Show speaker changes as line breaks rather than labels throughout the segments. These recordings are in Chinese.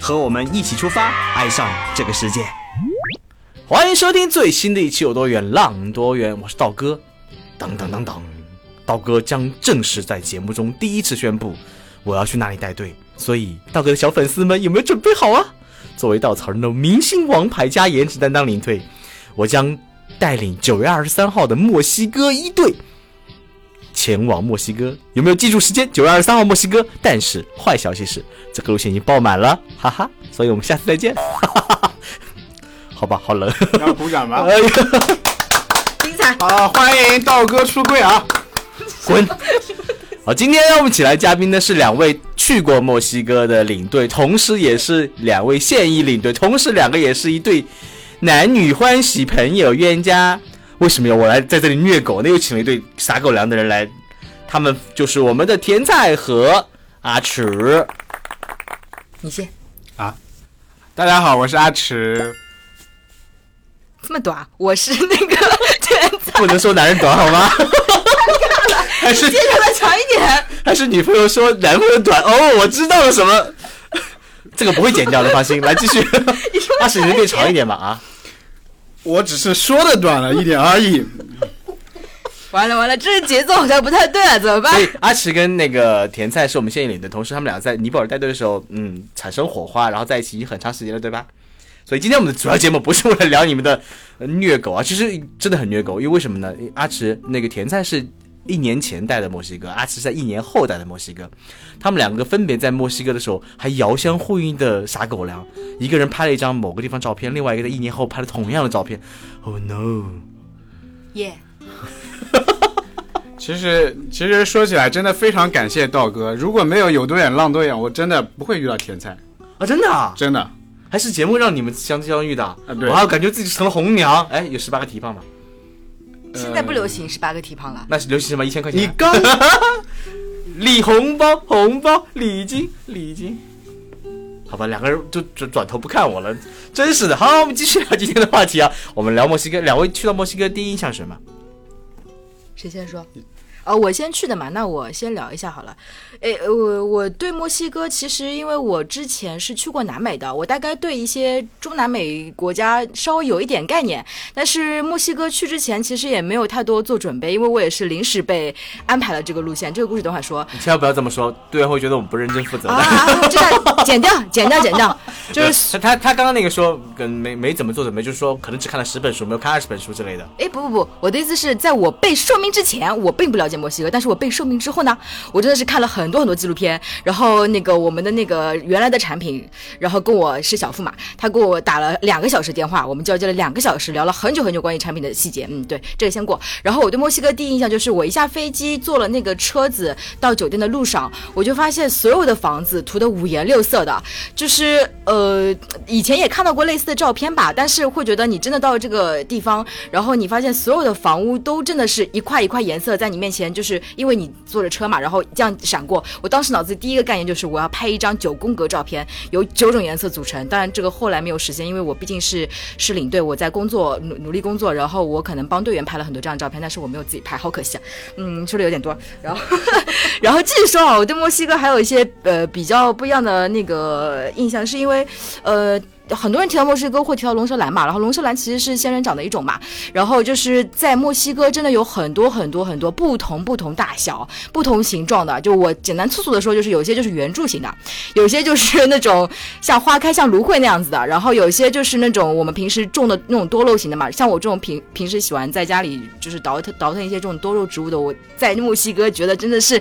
和我们一起出发，爱上这个世界。欢迎收听最新的一期《有多远浪多远》，我是道哥。当当当当，道哥将正式在节目中第一次宣布我要去哪里带队，所以道哥的小粉丝们有没有准备好啊？作为稻草人的明星王牌加颜值担当领队，我将带领九月二十三号的墨西哥一队。前往墨西哥，有没有记住时间？九月二十三号墨西哥。但是坏消息是，这个路线已经爆满了，哈哈。所以我们下次再见，哈哈哈。好吧，好冷。
要鼓掌吗？
哎呀，
精彩！
好，欢迎道哥出柜啊！
滚！好，今天让我们请来嘉宾的是两位去过墨西哥的领队，同时也是两位现役领队，同时两个也是一对男女欢喜朋友冤家。为什么要我来在这里虐狗呢？又请了一对撒狗粮的人来，他们就是我们的甜菜和阿迟。
你先啊，
大家好，我是阿迟。
这么短，我是那个 甜菜，
不能说男人短好吗？还是
接下来长一点。
还是女朋友说男朋友短？哦，我知道了什么？这个不会剪掉的，放心。来继续，阿迟，你能变长一点吗？啊，
我只是说的短了一点而已。
完了完了，这个节奏好像不太对啊，怎么办
所？以阿驰跟那个甜菜是我们现役里的，同时他们俩在尼泊尔带队的时候，嗯，产生火花，然后在一起已经很长时间了，对吧？所以今天我们的主要节目不是为了聊你们的呃虐狗啊，其实真的很虐狗，因为为什么呢？阿驰那个甜菜是一年前带的墨西哥，阿迟在一年后带的墨西哥，他们两个分别在墨西哥的时候还遥相呼应的撒狗粮，一个人拍了一张某个地方照片，另外一个在一年后拍了同样的照片。Oh no！
耶，
其实，其实说起来，真的非常感谢道哥。如果没有有多远浪多远，我真的不会遇到甜菜，
啊，真的啊，
真的。
还是节目让你们相相遇的？
啊对
我还感觉自己成了红娘。哎，有十八个蹄膀吗？
现在不流行十八个提胖了。
那是流行什么？一千块钱？
你刚
礼红包，红包，礼金，礼金。好吧，两个人就转转头不看我了，真是的。好，我们继续聊今天的话题啊。我们聊墨西哥，两位去到墨西哥第一印象是什么？
谁先说？呃，我先去的嘛，那我先聊一下好了。诶，我我对墨西哥其实因为我之前是去过南美的，我大概对一些中南美国家稍微有一点概念。但是墨西哥去之前其实也没有太多做准备，因为我也是临时被安排了这个路线。这个故事等会儿说。
你千万不要这么说，队员会觉得我们不认真负责的。
啊，知道，剪掉，剪掉，剪掉，就是
他他他刚刚那个说跟没没怎么做准备，就是说可能只看了十本书，没有看二十本书之类的。
哎，不不不，我的意思是在我被说明之前，我并不了墨西哥，但是我被授命之后呢，我真的是看了很多很多纪录片，然后那个我们的那个原来的产品，然后跟我是小付嘛，他给我打了两个小时电话，我们交接了两个小时，聊了很久很久关于产品的细节。嗯，对，这个先过。然后我对墨西哥第一印象就是，我一下飞机坐了那个车子到酒店的路上，我就发现所有的房子涂的五颜六色的，就是呃，以前也看到过类似的照片吧，但是会觉得你真的到了这个地方，然后你发现所有的房屋都真的是一块一块颜色在你面前，前就是因为你坐着车嘛，然后这样闪过。我当时脑子里第一个概念就是我要拍一张九宫格照片，由九种颜色组成。当然这个后来没有实现，因为我毕竟是是领队，我在工作努努力工作，然后我可能帮队员拍了很多这样的照片，但是我没有自己拍，好可惜啊。嗯，说的有点多。然后然后继续说啊，我对墨西哥还有一些呃比较不一样的那个印象，是因为呃。很多人提到墨西哥会提到龙舌兰嘛，然后龙舌兰其实是仙人掌的一种嘛，然后就是在墨西哥真的有很多很多很多不同不同大小、不同形状的，就我简单粗俗的说，就是有些就是圆柱形的，有些就是那种像花开像芦荟那样子的，然后有些就是那种我们平时种的那种多肉型的嘛，像我这种平平时喜欢在家里就是倒腾倒腾一些这种多肉植物的，我在墨西哥觉得真的是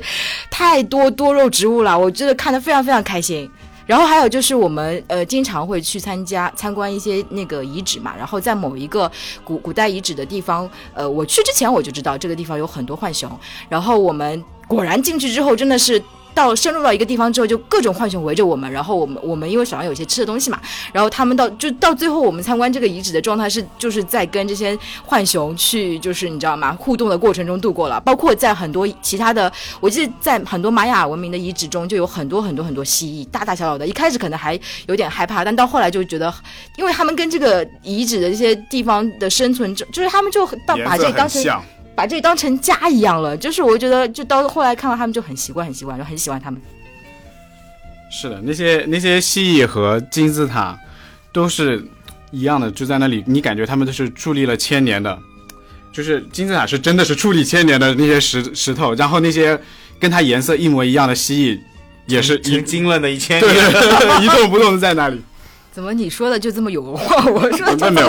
太多多肉植物了，我真的看得非常非常开心。然后还有就是我们呃经常会去参加参观一些那个遗址嘛，然后在某一个古古代遗址的地方，呃，我去之前我就知道这个地方有很多浣熊，然后我们果然进去之后真的是。到深入到一个地方之后，就各种浣熊围着我们，然后我们我们因为手上有些吃的东西嘛，然后他们到就到最后我们参观这个遗址的状态是就是在跟这些浣熊去就是你知道吗互动的过程中度过了，包括在很多其他的，我记得在很多玛雅文明的遗址中就有很多很多很多蜥蜴，大大小小的，一开始可能还有点害怕，但到后来就觉得，因为他们跟这个遗址的这些地方的生存者，就是他们就到把这当成。把这里当成家一样了，就是我觉得就到后来看到他们就很习惯很习惯，就很喜欢他们。
是的，那些那些蜥蜴和金字塔都是一样的，就在那里，你感觉他们都是矗立了千年的，就是金字塔是真的是矗立千年的那些石石头，然后那些跟它颜色一模一样的蜥蜴也是一
成精了的一千
对
年。
对对，一动不动的在那里。
怎么你说的就这么有文化？我说的
没有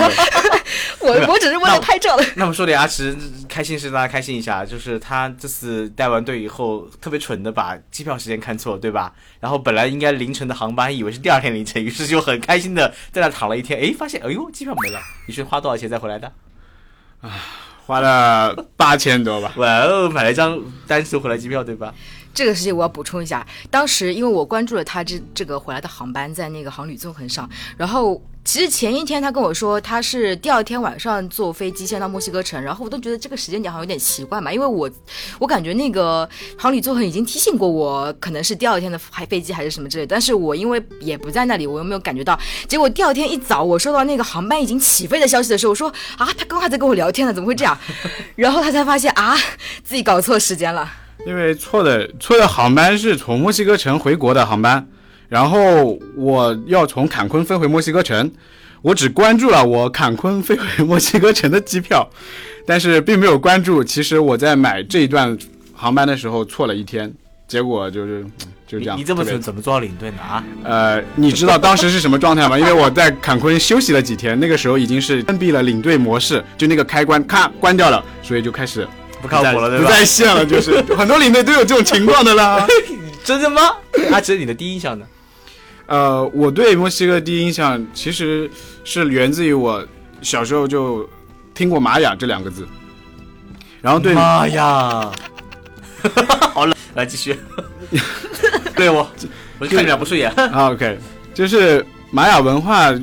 我我只是为了拍照的。
那我们说点牙齿开心是让大家开心一下，就是他这次带完队以后，特别蠢的把机票时间看错，对吧？然后本来应该凌晨的航班，以为是第二天凌晨，于是就很开心的在那躺了一天，诶，发现哎呦机票没了，你是花多少钱再回来的？
啊花了八千多吧。
哇哦，买了一张单程回来机票，对吧？
这个事情我要补充一下，当时因为我关注了他这这个回来的航班在那个航旅纵横上，然后其实前一天他跟我说他是第二天晚上坐飞机先到墨西哥城，然后我都觉得这个时间点好像有点奇怪嘛，因为我我感觉那个航旅纵横已经提醒过我可能是第二天的飞飞机还是什么之类的，但是我因为也不在那里，我又没有感觉到，结果第二天一早我收到那个航班已经起飞的消息的时候，我说啊他刚刚还在跟我聊天呢，怎么会这样？然后他才发现啊自己搞错时间了。
因为错的错的航班是从墨西哥城回国的航班，然后我要从坎昆飞回墨西哥城，我只关注了我坎昆飞回墨西哥城的机票，但是并没有关注，其实我在买这一段航班的时候错了一天，结果就是嗯就这样。
你你这么怎么做到领队的啊？
呃，你知道当时是什么状态吗？因为我在坎昆休息了几天，那个时候已经是关闭了领队模式，就那个开关咔关掉了，所以就开始
不靠谱了，对
不？在线了，就是很多领队都有这种情况的啦。
真的吗？阿哲，你的第一印象呢？
呃，我对墨西哥第一印象其实是源自于我小时候就听过玛雅这两个字，然后对
妈呀！好了，来继续。对我，我就看你俩不顺眼。
啊 OK，就是玛雅文化，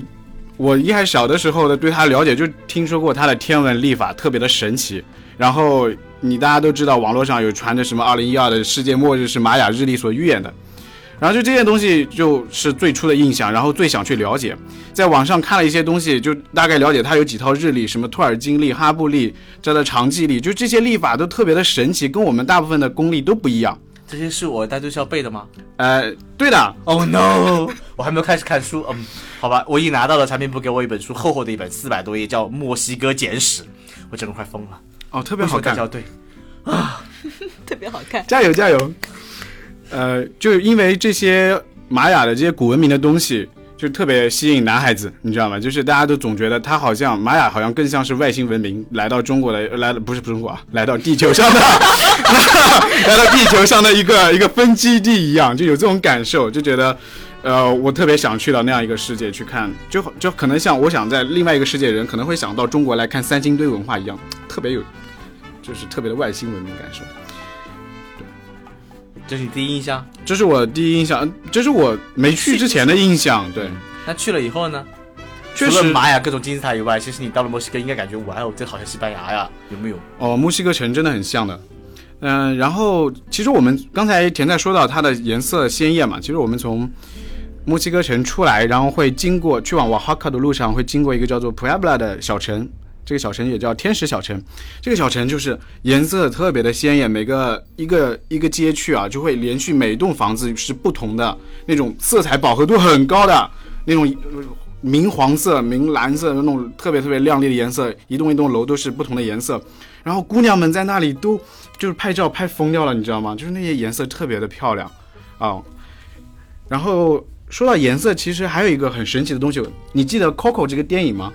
我一开始小的时候的对它了解，就听说过它的天文历法特别的神奇。然后你大家都知道，网络上有传的什么二零一二的世界末日是玛雅日历所预言的。然后就这些东西就是最初的印象，然后最想去了解，在网上看了一些东西，就大概了解它有几套日历，什么托尔金历、哈布历、这的长记历，就这些历法都特别的神奇，跟我们大部分的公历都不一样。
这些是我单独是要背的吗
呃，对的
，？Oh no！我还没有开始看书。嗯，好吧，我已经拿到了产品部给我一本书，厚厚的一本，四百多页，叫《墨西哥简史》，我整个快疯了。
哦，特别好看
对，
特别好看。
加油加油！呃，就因为这些玛雅的这些古文明的东西，就特别吸引男孩子，你知道吗？就是大家都总觉得它好像玛雅好像更像是外星文明来到中国的，来不是中国啊，来到地球上的，来到地球上的一个一个分基地一样，就有这种感受，就觉得。呃，我特别想去到那样一个世界去看，就就可能像我想在另外一个世界的人可能会想到中国来看三星堆文化一样，特别有，就是特别的外星文明感受。
这是你第一印象。
这是我第一印象，这是我没去之前的印象。对，
那去了以后呢？
确实
除了玛雅各种金字塔以外，其实你到了墨西哥，应该感觉哇哦，这好像西班牙呀，有没有？
哦，墨西哥城真的很像的。嗯、然后其实我们刚才田在说到它的颜色鲜艳嘛，其实我们从墨西哥城出来，然后会经过去往瓦哈卡的路上，会经过一个叫做 Puebla 的小城。这个小城也叫天使小城，这个小城就是颜色特别的鲜艳，每个一个一个街区啊，就会连续每栋房子是不同的那种色彩饱和度很高的那种明黄色、明蓝色那种特别特别亮丽的颜色，一栋一栋楼都是不同的颜色。然后姑娘们在那里都就是拍照拍疯掉了，你知道吗？就是那些颜色特别的漂亮啊、然后说到颜色，其实还有一个很神奇的东西，你记得《Coco》这个电影吗？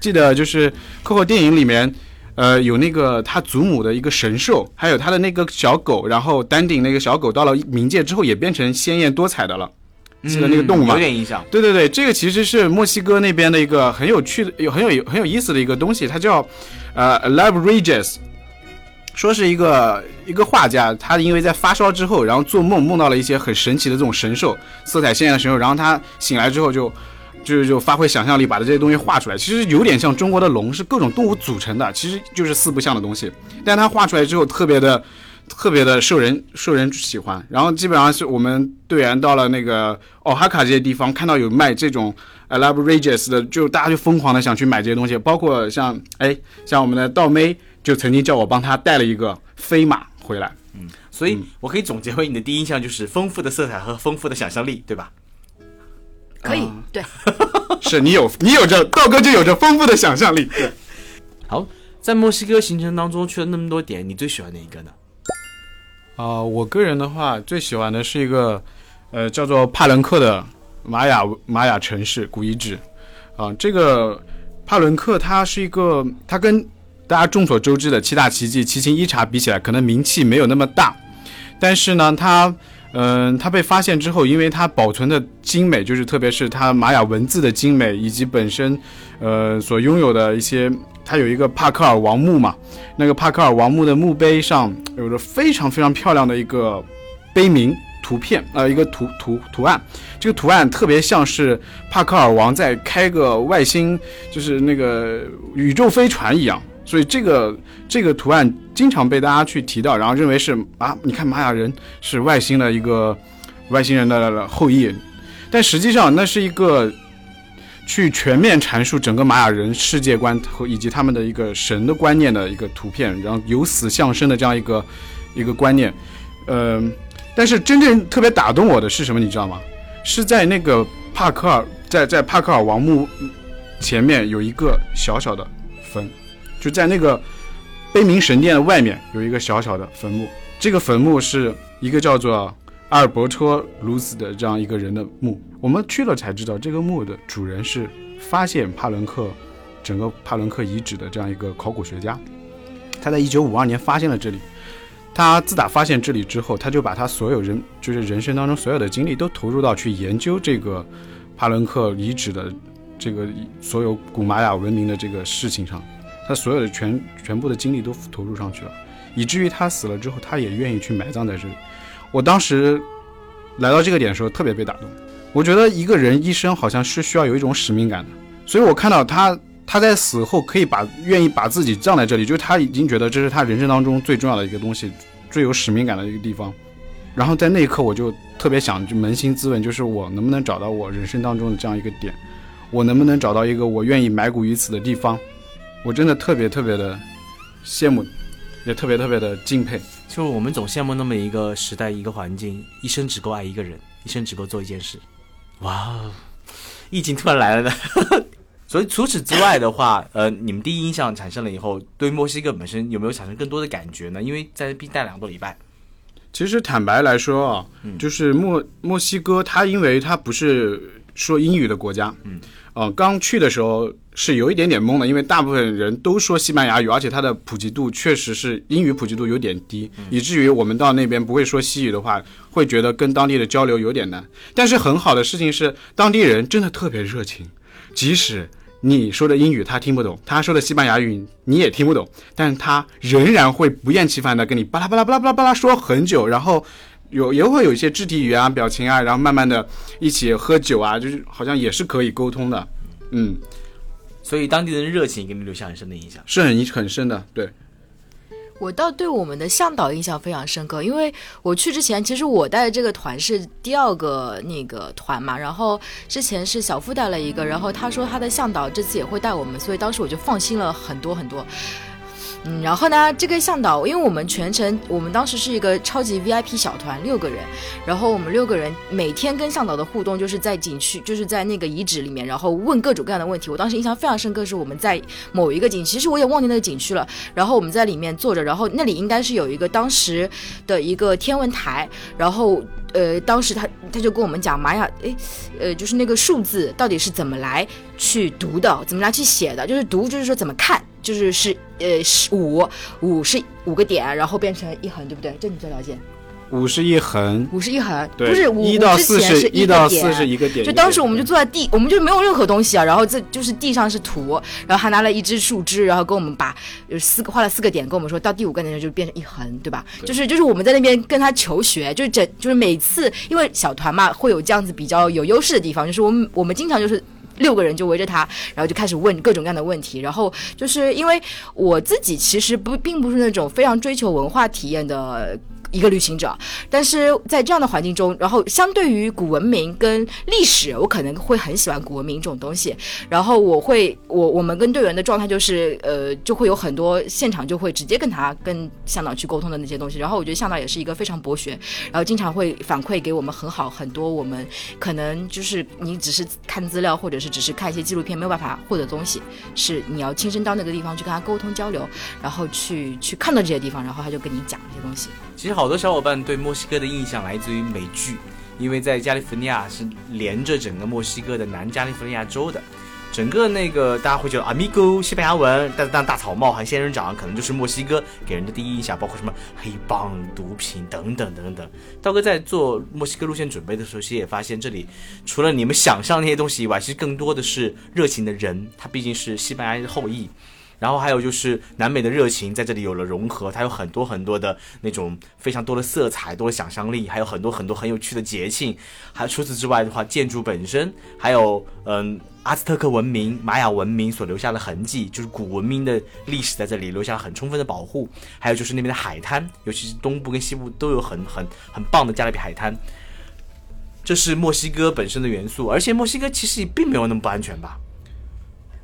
记得就是《Coco》电影里面，呃，有那个他祖母的一个神兽，还有他的那个小狗，然后丹顶那个小狗到了冥界之后也变成鲜艳多彩的了。记得那个动物吗
嗯有点印象。
对对对，这个其实是墨西哥那边的一个很有趣的、有很有很有意思的一个东西，它叫呃 Regis，说是一个一个画家，他因为在发烧之后，然后做梦梦到了一些很神奇的这种神兽，色彩鲜艳的神兽，然后他醒来之后就就是就发挥想象力，把这些东西画出来。其实有点像中国的龙，是各种动物组成的，其实就是四不像的东西，但它画出来之后特别的。特别的受人受人喜欢，然后基本上是我们队员到了那个奥哈卡这些地方，看到有卖这种 elaborates 的，就大家就疯狂的想去买这些东西。包括像哎，像我们的道妹就曾经叫我帮他带了一个飞马回来。
嗯，所以我可以总结为你的第一印象就是丰富的色彩和丰富的想象力，对吧？
可以，对，
是你有你有着道哥就有着丰富的想象力。
好，在墨西哥行程当中去了那么多点，你最喜欢哪一个呢？
啊，我个人的话，最喜欢的是一个，呃，叫做帕伦克的玛雅玛雅城市古遗址。啊，这个帕伦克它是一个，它跟大家众所周知的七大奇迹奇琴伊察比起来，可能名气没有那么大，但是呢，它，嗯，它被发现之后，因为它保存的精美，就是特别是它玛雅文字的精美，以及本身，呃，所拥有的一些。它有一个帕克尔王墓嘛，那个帕克尔王墓的墓碑上有着非常非常漂亮的一个碑铭图片，呃，一个图图图案。这个图案特别像是帕克尔王在开个外星，就是那个宇宙飞船一样。所以这个这个图案经常被大家去提到，然后认为是啊，你看玛雅人是外星的一个外星人的后裔，但实际上那是一个。去全面阐述整个玛雅人世界观和以及他们的一个神的观念的一个图片，然后由死向生的这样一个一个观念，呃，但是真正特别打动我的是什么？你知道吗？是在那个帕克尔在在帕克尔王墓前面有一个小小的坟，就在那个悲鸣神殿的外面有一个小小的坟墓，这个坟墓是一个叫做。阿尔伯托·卢斯的这样一个人的墓，我们去了才知道，这个墓的主人是发现帕伦克整个帕伦克遗址的这样一个考古学家。他在一九五二年发现了这里。他自打发现这里之后，他就把他所有人就是人生当中所有的精力都投入到去研究这个帕伦克遗址的这个所有古玛雅文明的这个事情上。他所有的全全部的精力都投入上去了，以至于他死了之后，他也愿意去埋葬在这里。我当时来到这个点的时候，特别被打动。我觉得一个人一生好像是需要有一种使命感的，所以我看到他，他在死后可以把愿意把自己葬在这里，就是他已经觉得这是他人生当中最重要的一个东西，最有使命感的一个地方。然后在那一刻，我就特别想就扪心自问，就是我能不能找到我人生当中的这样一个点？我能不能找到一个我愿意埋骨于此的地方？我真的特别特别的羡慕，也特别特别的敬佩。
就我们总羡慕那么一个时代、一个环境，一生只够爱一个人，一生只够做一件事。哇哦，意境突然来了呢。所以除此之外的话，呃，你们第一印象产生了以后，对墨西哥本身有没有产生更多的感觉呢？因为在那边待两个多礼拜。
其实坦白来说啊，就是墨墨西哥，它因为它不是说英语的国家，嗯。呃，刚去的时候是有一点点懵的，因为大部分人都说西班牙语，而且它的普及度确实是英语普及度有点低，以至于我们到那边不会说西语的话，会觉得跟当地的交流有点难。但是很好的事情是，当地人真的特别热情，即使你说的英语他听不懂，他说的西班牙语你也听不懂，但是他仍然会不厌其烦的跟你巴拉巴拉巴拉巴拉巴拉说很久，然后。有也会有一些肢体语言啊、表情啊，然后慢慢的一起喝酒啊，就是好像也是可以沟通的，嗯，
所以当地人的热情给你留下很深的印象，
是很很深的。对，
我倒对我们的向导印象非常深刻，因为我去之前，其实我带的这个团是第二个那个团嘛，然后之前是小付带了一个，然后他说他的向导这次也会带我们，所以当时我就放心了很多很多。嗯，然后呢，这个向导，因为我们全程，我们当时是一个超级 VIP 小团，六个人，然后我们六个人每天跟向导的互动就是在景区，就是在那个遗址里面，然后问各种各样的问题。我当时印象非常深刻，是我们在某一个景，其实我也忘记那个景区了。然后我们在里面坐着，然后那里应该是有一个当时的一个天文台，然后呃，当时他他就跟我们讲玛雅，诶，呃，就是那个数字到底是怎么来去读的，怎么来去写的，就是读就是说怎么看。就是是呃是五五是五个点，然后变成一横，对不对？这你最了解。
五是一横，
五是一横，
对，
不是五
一到四
是
一到四是一个点。
就当时我们就坐在地，我们就没有任何东西啊，然后这就是地上是土，然后还拿了一支树枝，然后跟我们把有四个画了四个点，跟我们说到第五个点就变成一横，对吧？就是就是我们在那边跟他求学，就是整就是每次因为小团嘛，会有这样子比较有优势的地方，就是我们我们经常就是。六个人就围着他，然后就开始问各种各样的问题。然后就是因为我自己其实不并不是那种非常追求文化体验的。一个旅行者，但是在这样的环境中，然后相对于古文明跟历史，我可能会很喜欢古文明这种东西。然后我会，我我们跟队员的状态就是，呃，就会有很多现场就会直接跟他跟向导去沟通的那些东西。然后我觉得向导也是一个非常博学，然后经常会反馈给我们很好很多我们可能就是你只是看资料或者是只是看一些纪录片没有办法获得东西，是你要亲身到那个地方去跟他沟通交流，然后去去看到这些地方，然后他就跟你讲这些东西。
其实好多小伙伴对墨西哥的印象来自于美剧，因为在加利福尼亚是连着整个墨西哥的南加利福尼亚州的，整个那个大家会觉得 amigo 西班牙文，但是当大草帽和仙人掌可能就是墨西哥给人的第一印象，包括什么黑帮、毒品等等等等。道哥在做墨西哥路线准备的时候，其实也发现这里除了你们想象那些东西以外，其实更多的是热情的人，他毕竟是西班牙人的后裔。然后还有就是南美的热情在这里有了融合，它有很多很多的那种非常多的色彩，多的想象力，还有很多很多很有趣的节庆。还除此之外的话，建筑本身，还有嗯阿兹特克文明、玛雅文明所留下的痕迹，就是古文明的历史在这里留下了很充分的保护。还有就是那边的海滩，尤其是东部跟西部都有很很很棒的加勒比海滩，这是墨西哥本身的元素。而且墨西哥其实也并没有那么不安全吧。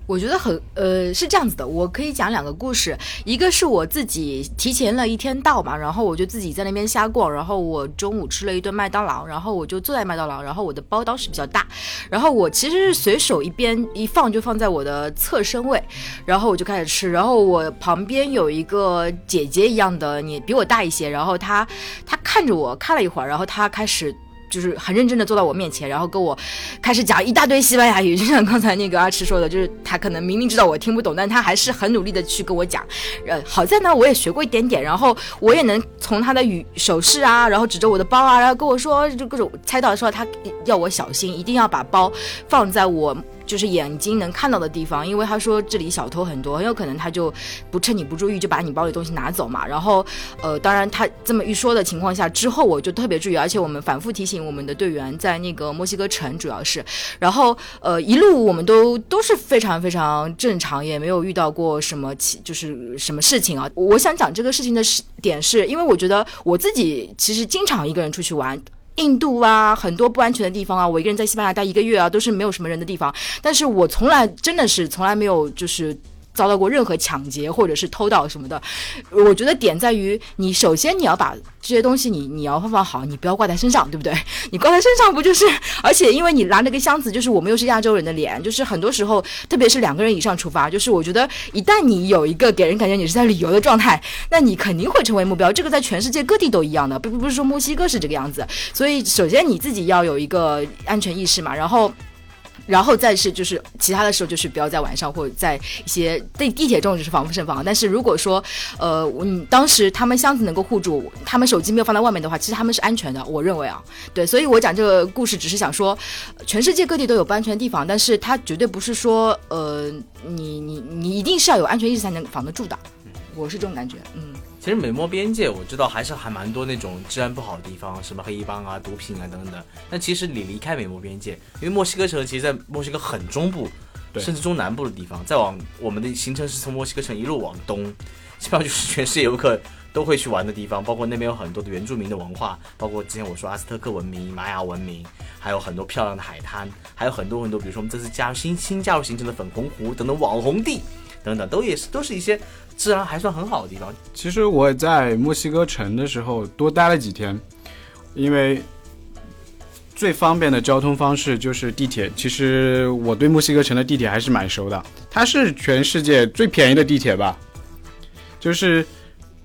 我觉得很呃是这样子的，我可以讲两个故事，一个是我自己提前了一天到嘛，然后我就自己在那边瞎逛，然后我中午吃了一顿麦当劳，然后我就坐在麦当劳，然后我的包当时比较大，然后我其实是随手一边一放就放在我的侧身位，然后我就开始吃，然后我旁边有一个姐姐一样的，你比我大一些，然后她她看着我看了一会儿，然后她开始。就是很认真的坐到我面前，然后跟我开始讲一大堆西班牙语，就像刚才那个阿驰说的，就是他可能明明知道我听不懂，但他还是很努力的去跟我讲。呃，好在呢，我也学过一点点，然后我也能从他的语手势啊，然后指着我的包啊，然后跟我说就各种猜到说他要我小心，一定要把包放在我。就是眼睛能看到的地方，因为他说这里小偷很多，很有可能他就不趁你不注意就把你包里东西拿走嘛。然后，呃，当然他这么一说的情况下，之后我就特别注意，而且我们反复提醒我们的队员在那个墨西哥城主要是，然后呃一路我们都都是非常非常正常，也没有遇到过什么其就是什么事情啊。我想讲这个事情的点是因为我觉得我自己其实经常一个人出去玩。印度啊，很多不安全的地方啊，我一个人在西班牙待一个月啊，都是没有什么人的地方。但是我从来真的是从来没有就是。遭到过任何抢劫或者是偷盗什么的，我觉得点在于你首先你要把这些东西你你要放放好，你不要挂在身上，对不对？你挂在身上不就是？而且因为你拿那个箱子，就是我们又是亚洲人的脸，就是很多时候，特别是两个人以上出发，就是我觉得一旦你有一个给人感觉你是在旅游的状态，那你肯定会成为目标。这个在全世界各地都一样的，不不不是说墨西哥是这个样子。所以首先你自己要有一个安全意识嘛，然后。然后再是就是其他的时候就是不要在晚上或者在一些地地铁中就是防不胜防。但是如果说呃你当时他们箱子能够护住，他们手机没有放在外面的话，其实他们是安全的。我认为啊，对，所以我讲这个故事只是想说，全世界各地都有不安全的地方，但是它绝对不是说呃你你你一定是要有安全意识才能防得住的。我是这种感觉，嗯。
其实美墨边界我知道还是还蛮多那种治安不好的地方，什么黑帮啊、毒品啊等等。但其实你离开美墨边界，因为墨西哥城其实，在墨西哥很中部，甚至中南部的地方。再往我们的行程是从墨西哥城一路往东，基本上就是全世界游客都会去玩的地方。包括那边有很多的原住民的文化，包括之前我说阿斯特克文明、玛雅文明，还有很多漂亮的海滩，还有很多很多，比如说我们这次加入新新加入行程的粉红湖等等网红地等等，都也是都是一些。治安还算很好的地方。
其实我在墨西哥城的时候多待了几天，因为最方便的交通方式就是地铁。其实我对墨西哥城的地铁还是蛮熟的，它是全世界最便宜的地铁吧？就是，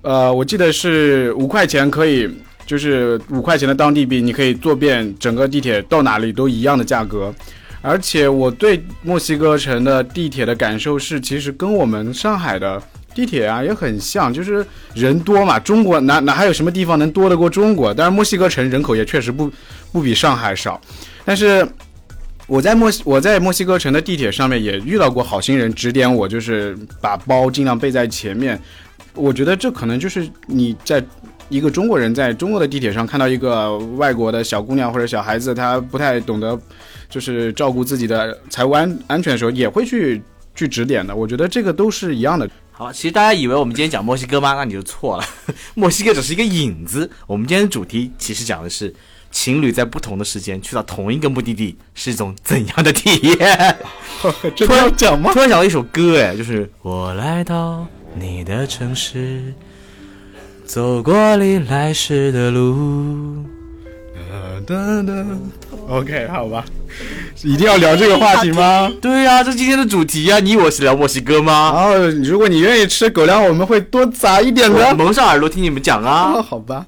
呃，我记得是五块钱可以，就是五块钱的当地币，你可以坐遍整个地铁，到哪里都一样的价格。而且我对墨西哥城的地铁的感受是，其实跟我们上海的地铁啊也很像，就是人多嘛。中国哪哪还有什么地方能多得过中国？当然，墨西哥城人口也确实不不比上海少。但是我在墨西我在墨西哥城的地铁上面也遇到过好心人指点我，就是把包尽量背在前面。我觉得这可能就是你在一个中国人在中国的地铁上看到一个外国的小姑娘或者小孩子，她不太懂得就是照顾自己的财务安安全的时候，也会去去指点的。我觉得这个都是一样的。
好，其实大家以为我们今天讲墨西哥吗？那你就错了，墨西哥只是一个引子。我们今天的主题其实讲的是情侣在不同的时间去到同一个目的地是一种怎样的体验。
突然讲吗？
突然想到一首歌，哎，就是我来到你的城市，走过你来时的路。
哒哒 OK，好吧，一定要聊这个话题吗？
对呀、这今天的主题呀、你以为我是聊墨西哥吗？
然后，如果你愿意吃狗粮，我们会多砸一点的。
蒙上耳朵听你们讲啊。
啊，好吧。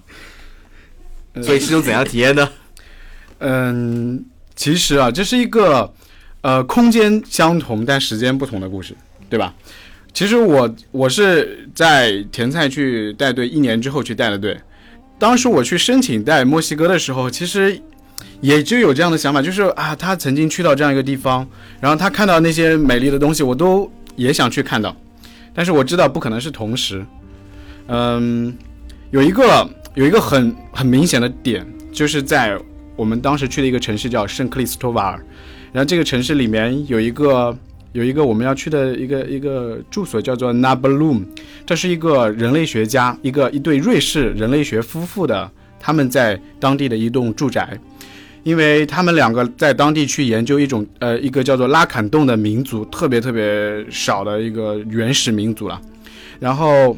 所以是种怎样体验呢？
嗯，其实啊，这是一个呃空间相同但时间不同的故事，对吧？其实我我是在甜菜去带队一年之后去带的队，当时我去申请在墨西哥的时候，其实也就有这样的想法，就是啊，他曾经去到这样一个地方，然后他看到那些美丽的东西，我都也想去看到，但是我知道不可能是同时。嗯，有一个有一个很很明显的点，就是在我们当时去的一个城市叫圣克里斯托瓦尔，然后这个城市里面有一个有一个我们要去的一个一个住所叫做 Nabalum，这是一个人类学家，一个一对瑞士人类学夫妇的他们在当地的一栋住宅。因为他们两个在当地去研究一种呃一个叫做拉坎洞的民族，特别特别少的一个原始民族了，然后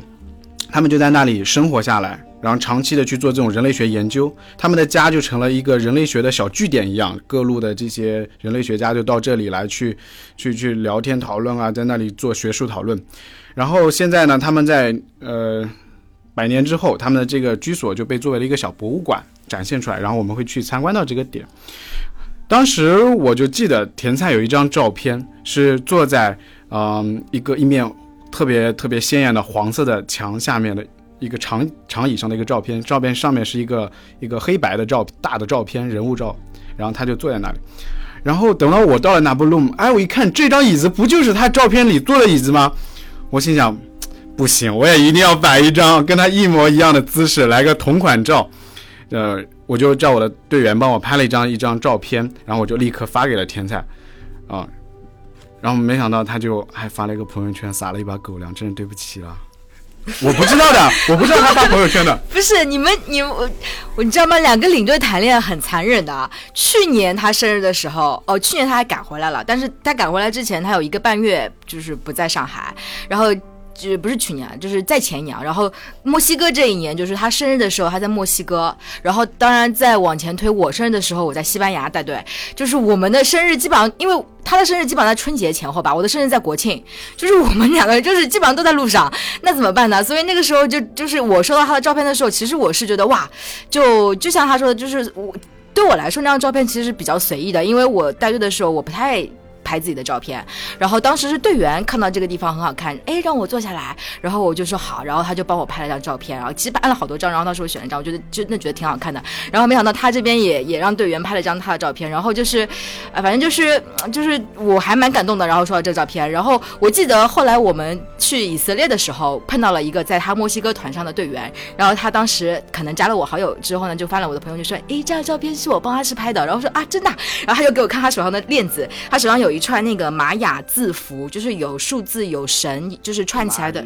他们就在那里生活下来，然后长期的去做这种人类学研究，他们的家就成了一个人类学的小据点一样，各路的这些人类学家就到这里来去去去聊天讨论啊，在那里做学术讨论。然后现在呢，他们在呃百年之后，他们的这个居所就被作为了一个小博物馆展现出来，然后我们会去参观到这个点。当时我就记得甜菜有一张照片，是坐在嗯、一个一面特别特别鲜艳的黄色的墙下面的一个长长椅上的一个照片，照片上面是一个一个黑白的照大的照片人物照，然后他就坐在那里。然后等到我到了那布鲁姆，哎，我一看这张椅子不就是他照片里坐的椅子吗？我心想，不行，我也一定要摆一张跟他一模一样的姿势，来个同款照。呃，我就叫我的队员帮我拍了一张一张照片，然后我就立刻发给了天才，啊，然后没想到他就还发了一个朋友圈，撒了一把狗粮，真是对不起了。我不知道的，我不知道他发朋友圈的。
不是你们，你我我你知道吗？两个领队谈恋爱很残忍的。去年他生日的时候，哦，去年他还赶回来了，但是他赶回来之前，他有一个半月就是不在上海，然后。就不是去年，就是在前年，然后墨西哥这一年，就是他生日的时候，他在墨西哥，然后当然再往前推，我生日的时候，我在西班牙带队，就是我们的生日基本上，因为他的生日基本上在春节前后吧，我的生日在国庆，就是我们两个人就是基本上都在路上，那怎么办呢？所以那个时候就就是我收到他的照片的时候，其实我是觉得哇，就就像他说的，就是我对我来说那张照片其实是比较随意的，因为我带队的时候我不太。拍自己的照片，然后当时是队员看到这个地方很好看，哎，让我坐下来，然后我就说好，然后他就帮我拍了张照片，然后其实拍了好多张，然后当时我选了一张，我觉得真的觉得挺好看的，然后没想到他这边也也让队员拍了张他的照片，然后就是，呃，反正就是就是我还蛮感动的，然后说到这照片，然后我记得后来我们去以色列的时候碰到了一个在他墨西哥团上的队员，然后他当时可能加了我好友之后呢，就翻了我的朋友圈说，诶，这张照片是我帮他是拍的，然后说啊真的，然后他就给我看他手上的链子，他手上有一串那个玛雅字符，就是有数字有神，就是串起来的。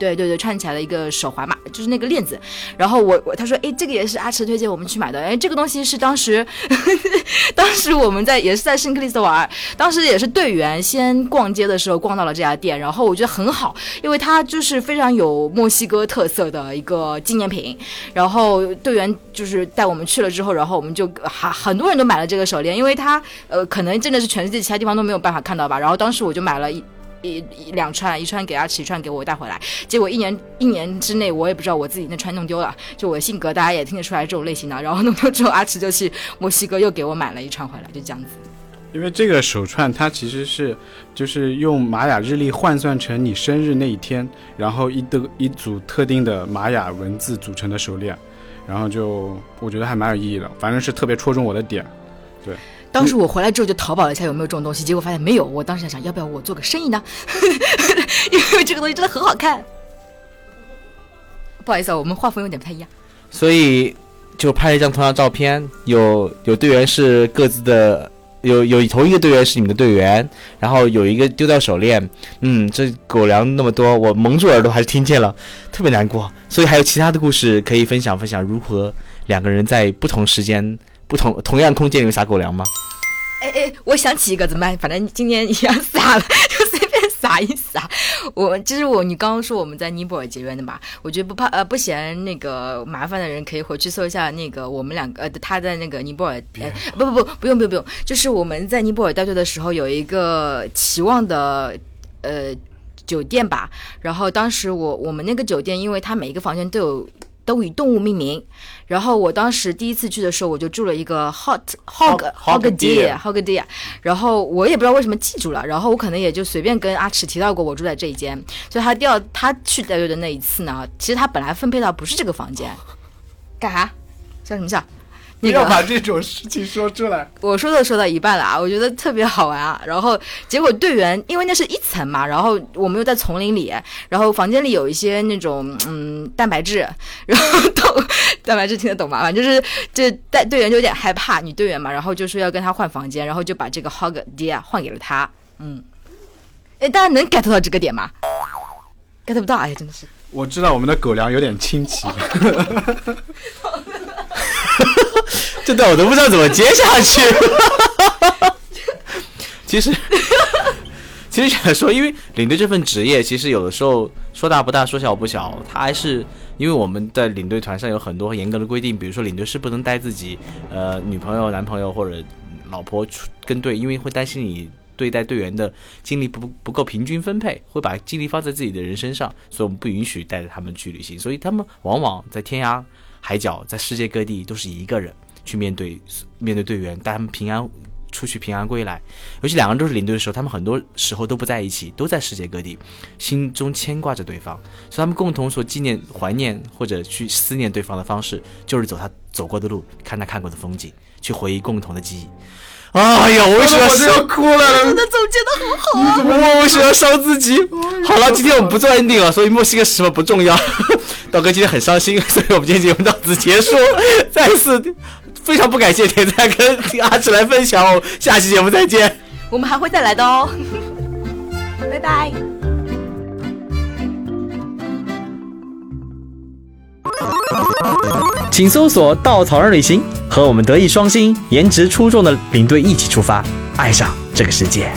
对对对，串起来的一个手环嘛，就是那个链子。然后我我他说，哎，这个也是阿驰推荐我们去买的。哎，这个东西是当时，当时我们在也是在圣克里斯玩，当时也是队员先逛街的时候逛到了这家店，然后我觉得很好，因为它就是非常有墨西哥特色的一个纪念品。然后队员就是带我们去了之后，然后我们就还很多人都买了这个手链，因为它呃可能真的是全世界其他地方都没有办法看到吧。然后当时我就买了一。一一两串，一串给阿奇，一串给我带回来。结果一年一年之内，我也不知道我自己那串弄丢了。就我的性格，大家也听得出来这种类型的。然后弄丢之后，阿奇就去墨西哥又给我买了一串回来，就这样子。
因为这个手串它其实是就是用玛雅日历换算成你生日那一天，然后一的一组特定的玛雅文字组成的手链，然后就我觉得还蛮有意义的，反正是特别戳中我的点。
对当时我回来之后就淘宝了一下有没有这种东西，结果发现没有。我当时在想，要不要我做个生意呢？因为这个东西真的很好看。不好意思啊，我们画风有点不太一样。
所以就拍了一张同样照片，有有队员是各自的，有有同一个队员是你们的队员，然后有一个丢掉手链，嗯，这狗粮那么多，我蒙住耳朵还是听见了，特别难过。所以还有其他的故事可以分享分享，如何两个人在不同时间、不同同样空间有撒狗粮吗？
哎哎，我想起一个怎么办？反正今天也要撒了，就随便撒一撒。我就是我，你刚刚说我们在尼泊尔结缘的嘛？我觉得不怕呃不嫌那个麻烦的人可以回去搜一下那个我们两个呃他在那个尼泊尔呃不不不不用不用不用，就是我们在尼泊尔带队的时候有一个期望的呃酒店吧，然后当时我我们那个酒店，因为它每一个房间都有。都以动物命名，然后我当时第一次去的时候，我就住了一个 hot hog hog deer hog deer，然后我也不知道为什么记住了，然后我可能也就随便跟阿池提到过我住在这一间，所以他调他去带队的那一次呢，其实他本来分配到不是这个房间，干啥？笑什么笑？
不要把这种事情说出来。
我说都说到一半了啊，我觉得特别好玩啊。然后结果队员因为那是一层嘛，然后我们又在丛林里，然后房间里有一些那种嗯蛋白质，然后懂 蛋白质听得懂吗？反正就是这带队员就有点害怕女队员嘛，然后就说要跟他换房间，然后就把这个 hog deer 换给了他。嗯，哎，大家能 get 到这个点吗？get 不到，哎呀，真的是。
我知道我们的狗粮有点清奇。
这段我都不知道怎么接下去。其实，其实想说，因为领队这份职业，其实有的时候说大不大，说小不小。他还是因为我们在领队团上有很多严格的规定，比如说领队是不能带自己呃女朋友、男朋友或者老婆出跟队，因为会担心你对待队员的精力不不够平均分配，会把精力放在自己的人身上，所以我们不允许带着他们去旅行。所以他们往往在天涯海角，在世界各地都是一个人。去面对面对队员，带他们平安出去，平安归来。尤其两个人都是领队的时候，他们很多时候都不在一起，都在世界各地，心中牵挂着对方。所以他们共同所纪念、怀念或者去思念对方的方式，就是走他走过的路，看他看过的风景，去回忆共同的记忆。哎呀，我为什么
要哭了？
真的总结的很好啊！
我为什么要伤自己？好了，今天我们不做 ending 了，所以墨西哥什么不重要。道哥今天很伤心，所以我们今天节目到此结束。再次。非常不感谢田在跟阿志来分享哦，下期节目再见，
我们还会再来的哦，拜拜。
请搜索“稻草人旅行”，和我们德艺双馨、颜值出众的领队一起出发，爱上这个世界。